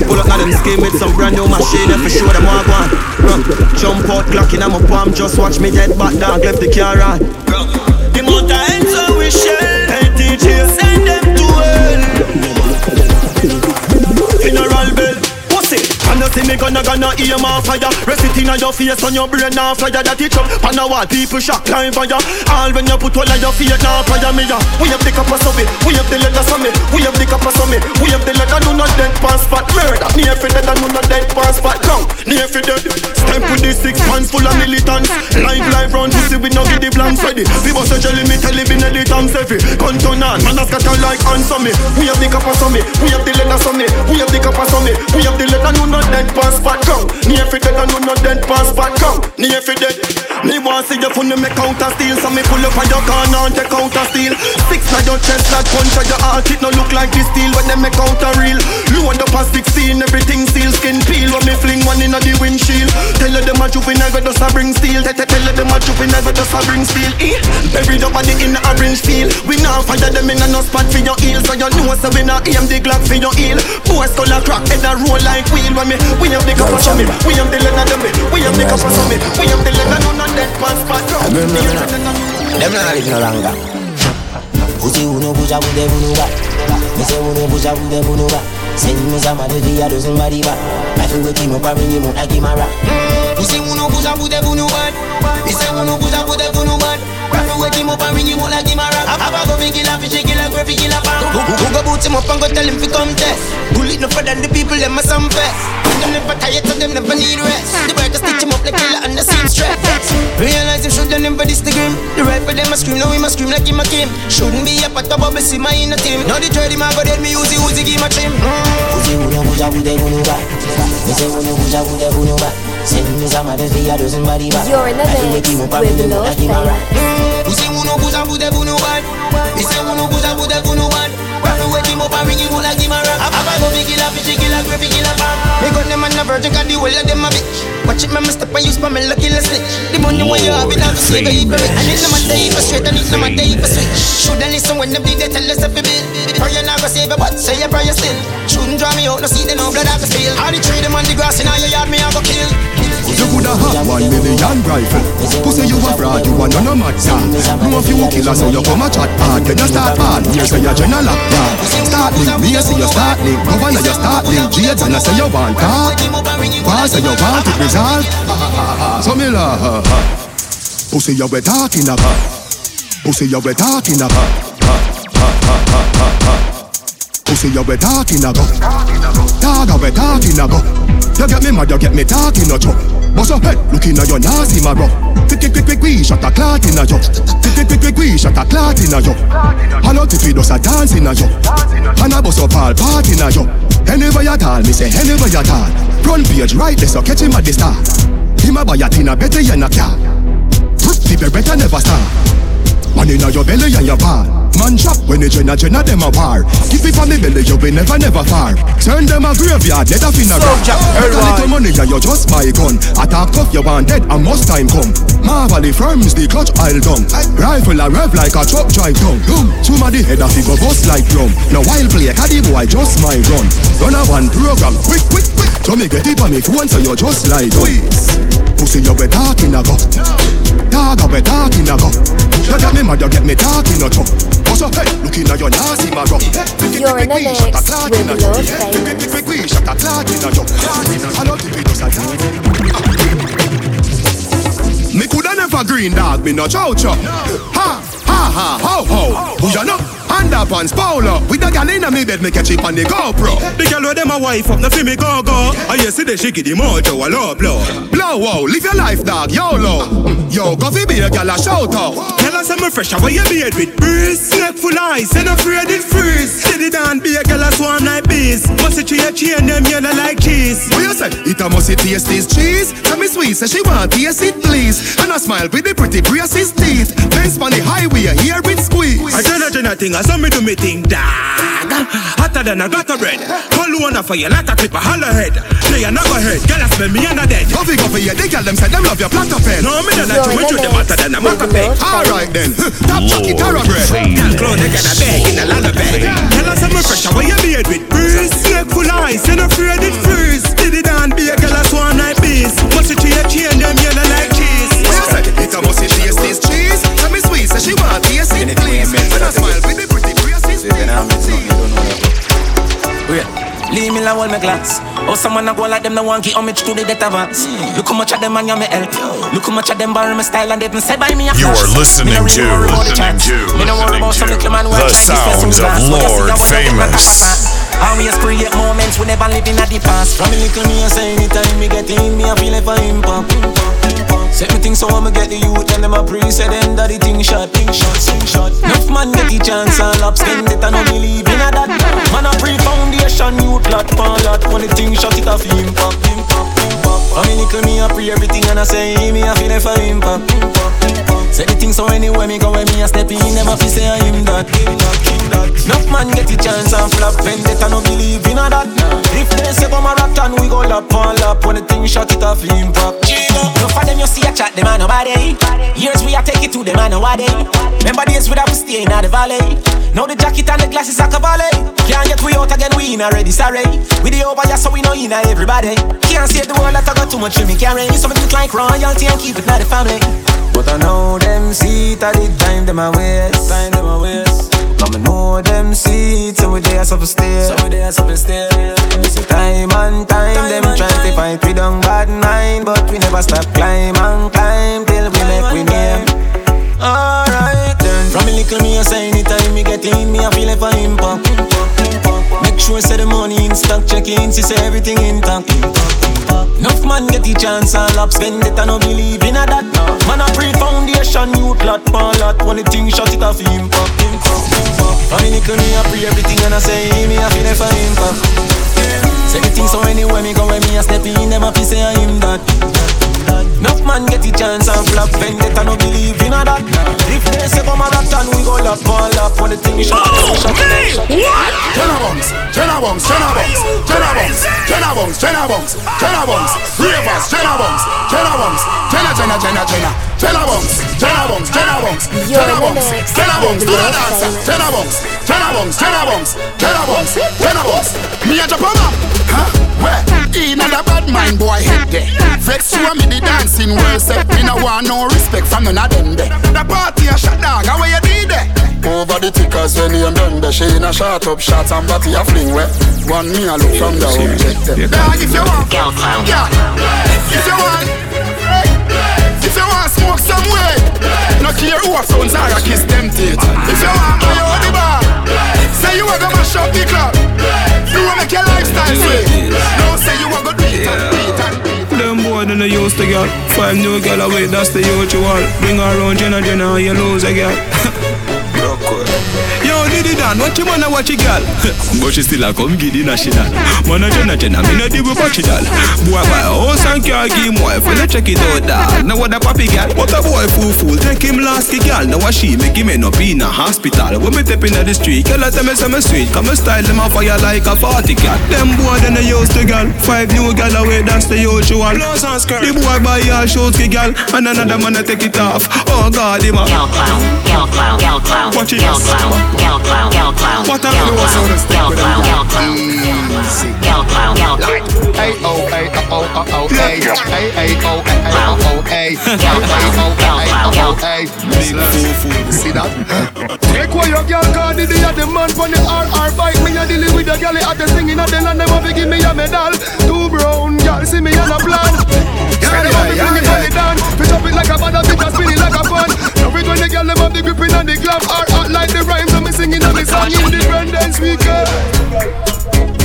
Pull up on them scheme with some brand new machine and for sure them all gone. Run, jump out, clock in, I'm a palm. Just watch me dead back down, left the car on. So you see me gonna gonna aim off fire. Rest it inna your face on your brain now fire. That it up on a wall people shock climb fire. All when you put all of your feet now fire me ya We have the cup of it, we have the leather me. We have the cup of it, we have the leather. No not dead pass spot. Murder, near for dead and no not dead pass spot. Down, near for dead. Stamp with the six pants full of militants. Live live round pussy we no get the ready. We bust a jelly me tell him in the times heavy Gun turn on, man a scatter like on me. We have the cup of me, we have the leather me. We have the cup of me, we have the leather no not dead pass spot Go, near for dead and no not dead pass spot Go, near for dead Me want see you funny me counter steal. So me pull up on your corner and take counter steal. Six na your chest that punch at your heart It no look like this steel. When them make counter real Load up a 16, everything seal. Skin peel when me fling one in the windshield. Tell them a juvenile go just a bring steel. Tell them a juvenile go just a bring steel. Eh? Buried up body in the orange field. We now fire them in a no spot. your So you know so we not aim the Glock for your heel Boy skull a crack head a roll like wheel When me we have the of me We have the leather them We have the of me We have the leather none of dead pants spot Them not live no longer. Pussy uno puja bude bunuba. Me say uno puja bude bunuba. Send me some of the via doesn't marry back. I feel we team up and bring him out like him a rap. Pussy uno puja bude bunuba. Me say who no push uno puja bude bunuba. I feel we team up and bring him out like him a rap. Have a go big killer, fishy killer, graphy killer, bang. Who go boot him up and go tell him fi come test. Bullet no further than the people them a some fest. Them never tired, so them never need rest. The just stitch him up like killer and the same stress. Realize him should never this the grim. The for them a scream, now he must scream like him a Kim. Shouldn't be up at the bubble, see my inner team. Now the third him a go dead, me use the Uzi, give him a trim. Uzi uno buja bude bunuba. Me Me say uno buja bude uno ba. Send me some of the fear doesn't You're in the mix with Lord Famous. Me say uno buja bude uno ba. Me say uno buja bude uno ba. Run away him and a. I big killer, fishy killer, great killer bam. Me got them on the virgin, got the whole of them a bitch. Watch it, man, me step and use for me lucky let's snitch. The money when you have it, I'm straight to even rich. And it's not my day for straight, and it's not my day for switch. Shoulda listen when them they tell us if it bill. Prayer not go save it, but say your prayer still. Shouldn't draw me out, no see the no blood I spill. All the tree them on the grass in all your yard, me I go kill. You coulda have one million rifle Pussy you a fraud, you a none of mad star No few killers, so you come a chat hard Then you start hard, you say you general Start me a say you start link Governor you start link, Jades and I say you want talk. Why say you want it resolve. So me laugh Pussy you we talking about? Pussy you we talking about? Pussy you we talking about? Dog we talking about. You get me mad, you get me talking no joke Bust your head, looking at your nasty marrow. Quick, quick, quick, quick, we shot a clot in a yo. Quick, quick, quick, quick, we shot a clot in a yo. Hello, if we does a dance a yo. And I bust up all party in a yo. Anywhere you tall, me say anywhere you tall Front page right there, so catch him at the start. Him a buy a tin a better you not car. The better never start Man inna your belly and your bar. Man chop when you jenna jenna them a war. Keep it on the belly you will never never far. Turn them a graveyard let a finna run Make a little money and you just buy gun. Attack up you want dead and must time come. Marvelly firms the clutch I'll down Rifle a rev like a truck drive down Somebody head a figure bust like drum. No while play a caddy boy just my run Run a one program quick quick quick. So me get it on me phone so you just like Please. Pussy you be talking a go Dog a be talking a go You get me mad you get me talking a chop Bust up head looking at your nasty marrow You're in the mix with Lord Famous. Quick we shot a clot in a yo I don't think we does a Me coulda never green dog, me no chow chow. Ha, ha, ha, ho, ho. Who ya know? Underpants, polo. With the gal inna me bed, me catch it on the GoPro. The girl with them a wife up, no fi me go go. I hear see the shaky the mojo a low blow. Blow wow, live your life, dog, YOLO. Yo, go fi be a gal a shout out. Tell us I'm fresh, how you beard with breeze. Neck full ice, and afraid it freeze. Sit it down, be a gal a swan like bees. Must it tree a chain, them yellow like cheese. What you say? It a must it taste this cheese. Tell me sweet, say she want taste it please. And I smile with the pretty braces teeth. Fence on the highway, here it squeeze. I tell her Jenna thing, I saw me do me thing, dog. Hotter than a gutter bread. Call one for you like a clip, a holler head. Play a go head, girl, I smell me and a dead. Coffee, coffee, yeah, they girl them say them love your platter pen. No, me don't like to with you, them hotter than a maca peg. Alright then, top chocolate, tara bread. Girl, clothes, they got a bag in a lullaby. Tell us I'm fresh, how you beard with breeze. Neck full ice, and afraid it freeze. Did it down, be a girl, a swan like bees. Must it tree a chain, them yellow like cheese. What you say? It a must it cheese. She want taste it please. And I smile with the pretty braces Wait. Oh, Leave me alone, my glass. Oh, someone a go like them, no one give homage to the death advance. Look how much of them and you me help. Look how much of them borrow my style and they even say by me You are listening Me no to- worry about the listening to- Me no worry about some little man who The a try to stress sounds of glass. But you see Lord how when you get my Famous. Always create moments we never live in the past. From a little me, I say anytime me get in, me I feel like a impact. Set me things so I'ma get the youth and them a pre Say them that the thing shot, thing shot, sing shot. Enough man get the chance and spend it and no believe in a that Man a pre-foundation, youth lot, pan lot. When the thing shot it a fi impact, impact, impact I mean little me a pre everything and I say me a feel like for impact, impact, impact Say the thing so anywhere me go when me a step in a fi say I him that, that, that Enough man get the chance and flap Vendetta no believe in a that. If they say come a rat and we go lap on lap When the thing shot it fi impact. Enough of them you see a chat, them a nobody. Years we a take it to them a nobody. Remember days we have stay in the valley. Now the jacket and the glasses a cabaret Can't get we out again, we in already sorry. We the over just so we know in everybody. Can't save the world that I got too much in me carry Some do it like royalty and keep it not the family. But I know them see it at the time them a waste Time them a waste Come and know them see it, so we there so we stay So we there so we stay So time and time, them try to fight we don't bad mind But we never stop climb and climb till we make we name Alright From a little me I say anytime me get in me I feel a impact Make sure say the money in stock check in see say everything intact. Enough man get the chance and lap spend it and no believe in a that. Man a pre-foundation youth lot pan lot When the thing shot it off impact I mean little me I pre everything and I say me I feel a impact Say the things so anywhere me go when me a step in, them a fi say I him that. Enough man get the chance and flop vendetta no believe in a that. If they say come a rap and we go lap all up on the thing we shot Oh, shot me? shot. What? Jenna Bunks, Jenna Bunks, Jenna Bunks, Jenna Bunks, Jenna Bunks, Jenna Bunks, Jenna Bunks, Ravers, Jenna Bunks, Jenna Bunks, Jenna, Jenna, Jenna, Jenna, Jenna Bunks, Jenna Bunks, Jenna Bunks, Jenna Bunks, Jenna Bunks, do the dancer, Jenna Bunks, Jenna Bunks, Jenna Bunks, Jenna Bunks, Jenna Bunks. Me a jump on up, huh? Where? In a bad mind boy head there. Vex show me the dancing world set. Me no want no respect from none of them there. The party a shot dog, how you did there? Over the tickers when you done the She in a shot up shots and body a fling where One me a look from the object them Dog if you want Yeah If you want If you want smoke some way No care who a sounds or a kiss them teeth If you want buy you the bar Say you a go mash up the club You a make your lifestyle used to get Five new girl away, that's the usual Bring her around Jenna Jenna you lose a girl Yo, Diddy Dan, watch your man and watch your girl But she still a come get the national Man a Jenna Jenna, me no deal with watch it all Boy buy a house and car, give him wife When you check it out dog, now what a papi girl What a boy fool fool, take him last the girl Now what she make him end up in a hospital. When me step in the street, girl I tell me say me sweet. Come me style them off fire like a party cat Them boy then they used to girl Five new girl away, that's the usual Clothes and skirt. The boy buy all shoes girl And another man a take it off. Oh God, him a Girl clown, girl clown, girl clown Watch it. Girl clown, girl clown, girl clown What a girl clown, girl clown, girl clown Girl clown, girl clown Hey oh hey oh oh oh hey Hey hey oh hey oh oh hey Hey oh hey oh oh hey Big fool See that? Take away your girl cause the day the man on the RR bike Me a dealing with a girl at the singing at the land Them want to give me a medal Two brown girl see me on a plan Girl them want to bring it on the down Fish up it like a bad bitch spin it like a fan Now it when the girl them have the gripping and the glove hot like the rhymes me singing and me song Independence weekend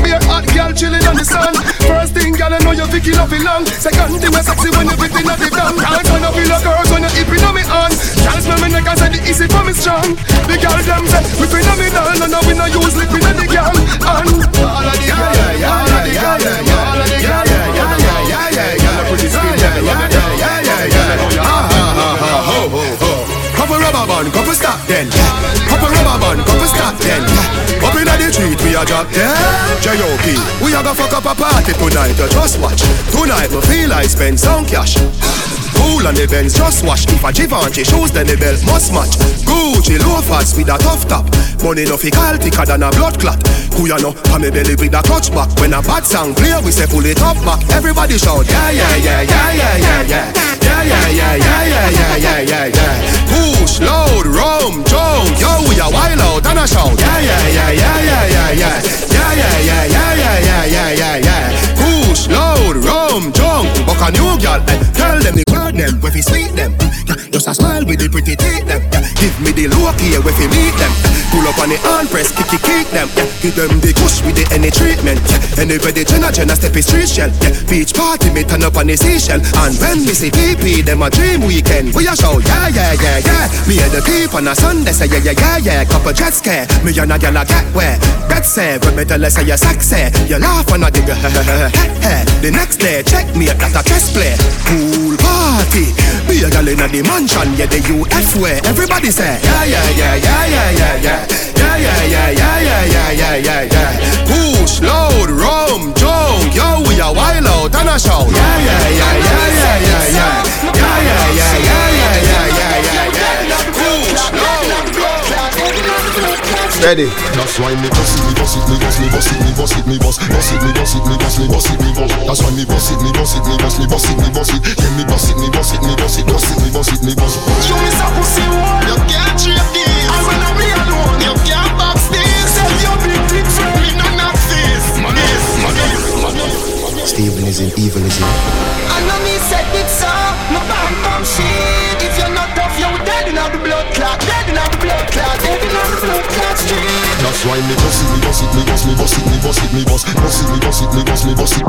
be a hot girl chilling on the sun. First thing, girl, I know you're up it long. Second thing, I sexy when you're whipping at the down. On up in a girls when you're hipping on me on. Girl, smell me neck, I said the easy for me strong. The girl them say, on me down, and now we no use lipping at the girl. And all of the girl, all of the girl, all of the girl, yeah, yeah, yeah, yeah, yeah, yeah, pretty skin, yeah, yeah, yeah, yeah, yeah, yeah, ha ha ha ha ho ho ho. Couple rubber band, couple stop then. Couple rubber band, couple stop then. Up inna the street, we a drop yeah. J.O.P. We a go fuck up a party tonight. You just watch. Tonight, me feel I spend some cash. Cool on the Benz, just wash. If a Givenchy shoes, then the belt must match. Gucci loafers with a tough top. Money no fi call thicker than a blood clot. Kuya no, pa me belly with a clutch back. When a bad song play, we say pull it up back. Everybody shout, yeah, yeah, yeah, yeah, yeah, yeah, yeah. Yeah, yeah, yeah, yeah, yeah, yeah, yeah, yeah, yeah. Push, load, rum, jump. Yo, we a wild out and a shout. Yeah, yeah, yeah, yeah, yeah, yeah, yeah. Yeah, yeah, yeah, yeah, yeah, yeah, yeah, yeah, yeah. Push, load, rum, jump. Buck a new girl, eh. Tell them the them, when fi sweet them. Yeah, just a smile with the pretty teeth them. Yeah, give me the look here, when fi meet them. Pull up on the hand press, kick it, kick them. Yeah, give them the kush with the any treatment. Yeah, anybody Jenna Jenna step is street shell. Yeah, beach party me turn up on the seashell. And when we see PP, them a dream weekend. We a show, yeah, yeah, yeah, yeah. Me and the peep on a Sunday say yeah, yeah, yeah, yeah. Couple jet scare, me and a gyal a get where. That say when me tell her say you sexy, you laugh and a dig. The next day check me at that a chess play. Pool party, be a gyal inna the mansion, yeah the UF way. Everybody say yeah, yeah, yeah, yeah, yeah, yeah, yeah. Yeah, yeah, yeah, yeah, yeah, yeah, yeah, yeah. Push, load, rum, jump, yo, we a wild out and a yeah, yeah, yeah, yeah, yeah, yeah. Yeah, yeah, yeah, yeah, yeah, yeah, Ready. That's why me boss it, me boss it, me boss, me boss it, me boss it, me boss, boss it, me boss it, me boss, me boss it, me boss. That's why me boss it, me boss it, me boss, me boss it, me boss it. Yeah, me boss it, me boss it, me boss it, boss it, me boss it, me boss. You miss a pussy you can't trade this. And when I'm alone, you can't box this. Tell your big dick friend, me no knock this. Steven is in evil is in. why me boss it, me boss it, me boss, me boss it, me boss it, me boss, boss it, me boss it, me boss, me boss it.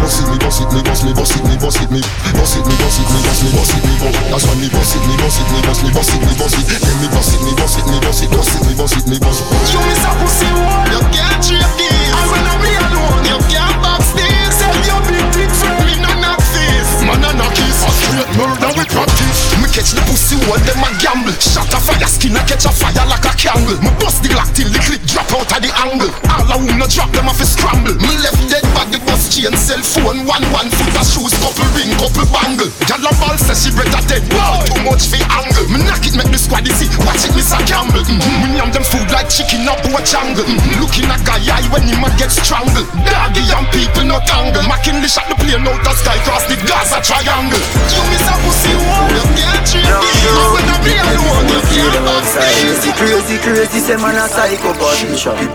Boss it, me boss it, me boss, me boss it, me boss it, me boss it, me boss it, me boss, me boss it, me boss. That's why me boss it, me boss it, me boss, me boss it, me boss it. Then me boss it, me boss it, me boss it, boss it, me boss it, me boss. Show me some pussy, you can't cheat this. And when I'm alone, you can't box this. Tell your big dick friend, me no knock this. Man, I knock this. A straight murder with practice catch the pussy world, them a gamble. Shot a fire, skin a catch a fire like a candle. Me bust the glock till the clip drop out of the angle. All a no drop them off a scramble. Me left dead bag, the bus chain, cell phone, one one foot a shoes, couple ring, couple bangle. all a ball says she better dead. Wow, too much for angle. Me knock it, make the squad see. Watch it, miss a gamble. Mm-hmm. Me yam them food like chicken up a jungle. Mm-hmm. Looking a guy eye when him a get strangled. Doggy young people no tangle. McKinley shot the plane out the sky, cross the Gaza triangle. You miss a pussy, oh, yeah can't treat me. I when I be alone, you can't box me. Crazy, crazy, say man a psycho, but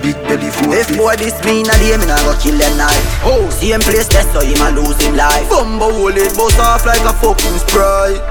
big belly food. If boy this mean a day, me nah go kill them night. Oh, same place, that's so him a lose him life. Bumbo hold it, bust off like a fucking sprite.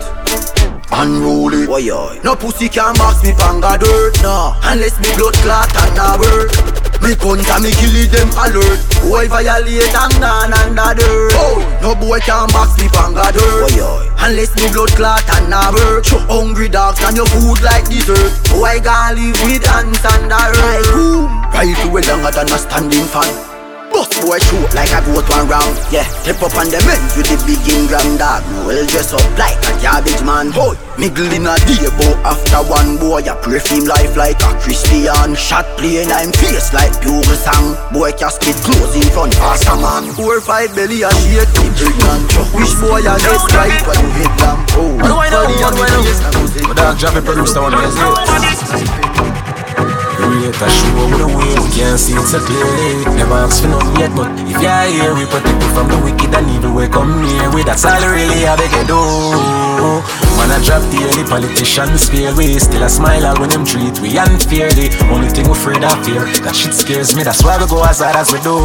Unruly, boy, boy. No pussy can box me panga dirt, no. Unless me blood clot and a work. Me punta me kill it, them alert. Boy violate and gone under dirt. Oh, no boy can box me panga dirt. Boy. Unless me blood clot and a work. Show hungry dogs and your food like dessert. Boy, gonna live with hands under right. Right away longer than a standing fan. Bust boy shoot like a goat one round. Yeah, step up on the ends with the big ingram dog. No well dress up like a garbage man. Boy, miggle in a day, but after one boy, I pray him life like a Christian. Shot playing I'm face like pure song. Boy casket close in front of a man. Four five belly and shake the brick man. Wish boy I get right when you hit them. Oh, what do I know? What do I know? My dog uh, Javi produced that one. Yes, create a show with the way we can't see it so clearly. Never ask for nothing yet, but if you're here, we protect you from the wicked and evil. We come near with that's all really I beg you do. Man, I drop early politicians fear we still a smile when them treat we unfairly. Only thing we afraid of fear, that shit scares me. That's why we go as hard as we do.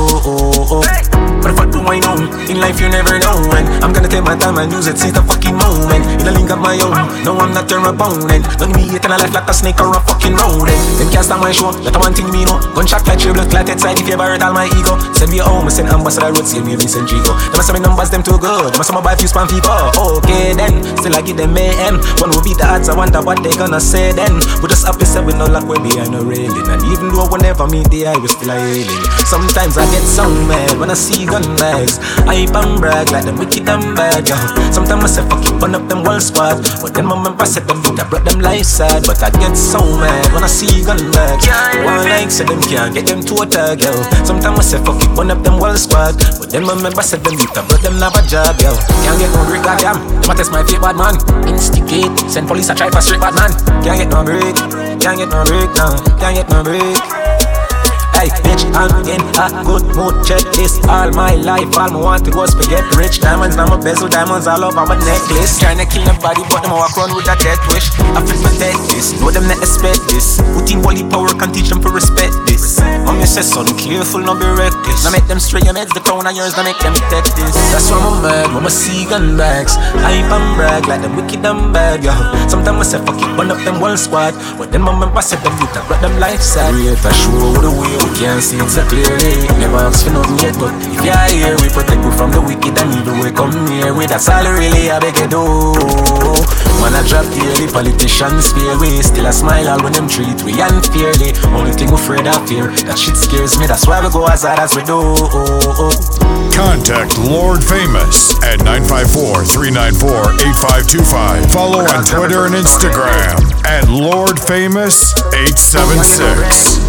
But if I do I know, in life you never know when I'm gonna take my time and use it, see the fucking moment. In a link of my own, no I'm not your opponent. Don't me eating a life like a snake or a fucking rodent. Them can't stand my show, that one thing me know. Gunshot like triple clot inside if you ever all my ego. Send me home, I send ambassador road, save me Vincent Chico. Them say me numbers them too good, them my buy a few spam people. Okay then, still I give them mayhem. When we beat the odds, I wonder what they gonna say then. We just happy say we no luck, we behind no railing. And even though we never meet the eye, we still hailing. Sometimes I get so mad when I see gun bags. I and brag like them wicked and bad, yo. Sometimes I say fuck it, burn up them whole squad. But then my member said them beat, I brought them life sad. But I get so mad when I see gun bags. One like say them can't get them to a tag, yo. Sometimes I say fuck it, burn up them whole squad. But then my member said them I brought them have a job, yo. Can't get no break, goddamn. Them a test my fate, bad man. Instigate, send police a try for straight bad man. Can't get no break, can't get no break now, can't get no break. Bitch, I'm in a good mood. Check this. All my life, all I wanted was to get rich. Diamonds, now my bezel, diamonds all over my necklace. Tryna kill nobody, but them walk around with a death wish. I feel protect this, know them not expect this. Put in holy power, can teach them to respect this. Mommy says, son, careful, no be reckless. Now make them straight your meds, the crown of yours, now make them take this. That's why I'm mad, mama see gun bags. Hype and brag like them wicked and bad, yo. Sometimes I say, fuck it, burn up them whole squad. But then my member said them youth, I brought them life sad. Create a show with the way can't see it so clearly. Never ask for nothing yet, but if you're here, we protect you from the wicked and evil. We come near with that's all really I beg you do. Man, I drop early politicians fear we still a smile all when them treat we unfairly. Only thing we afraid of fear, that shit scares me. That's why we go as hard as we do. Contact Lord Famous at 954 394 8525. Follow on Twitter and Instagram at Lord Famous 876.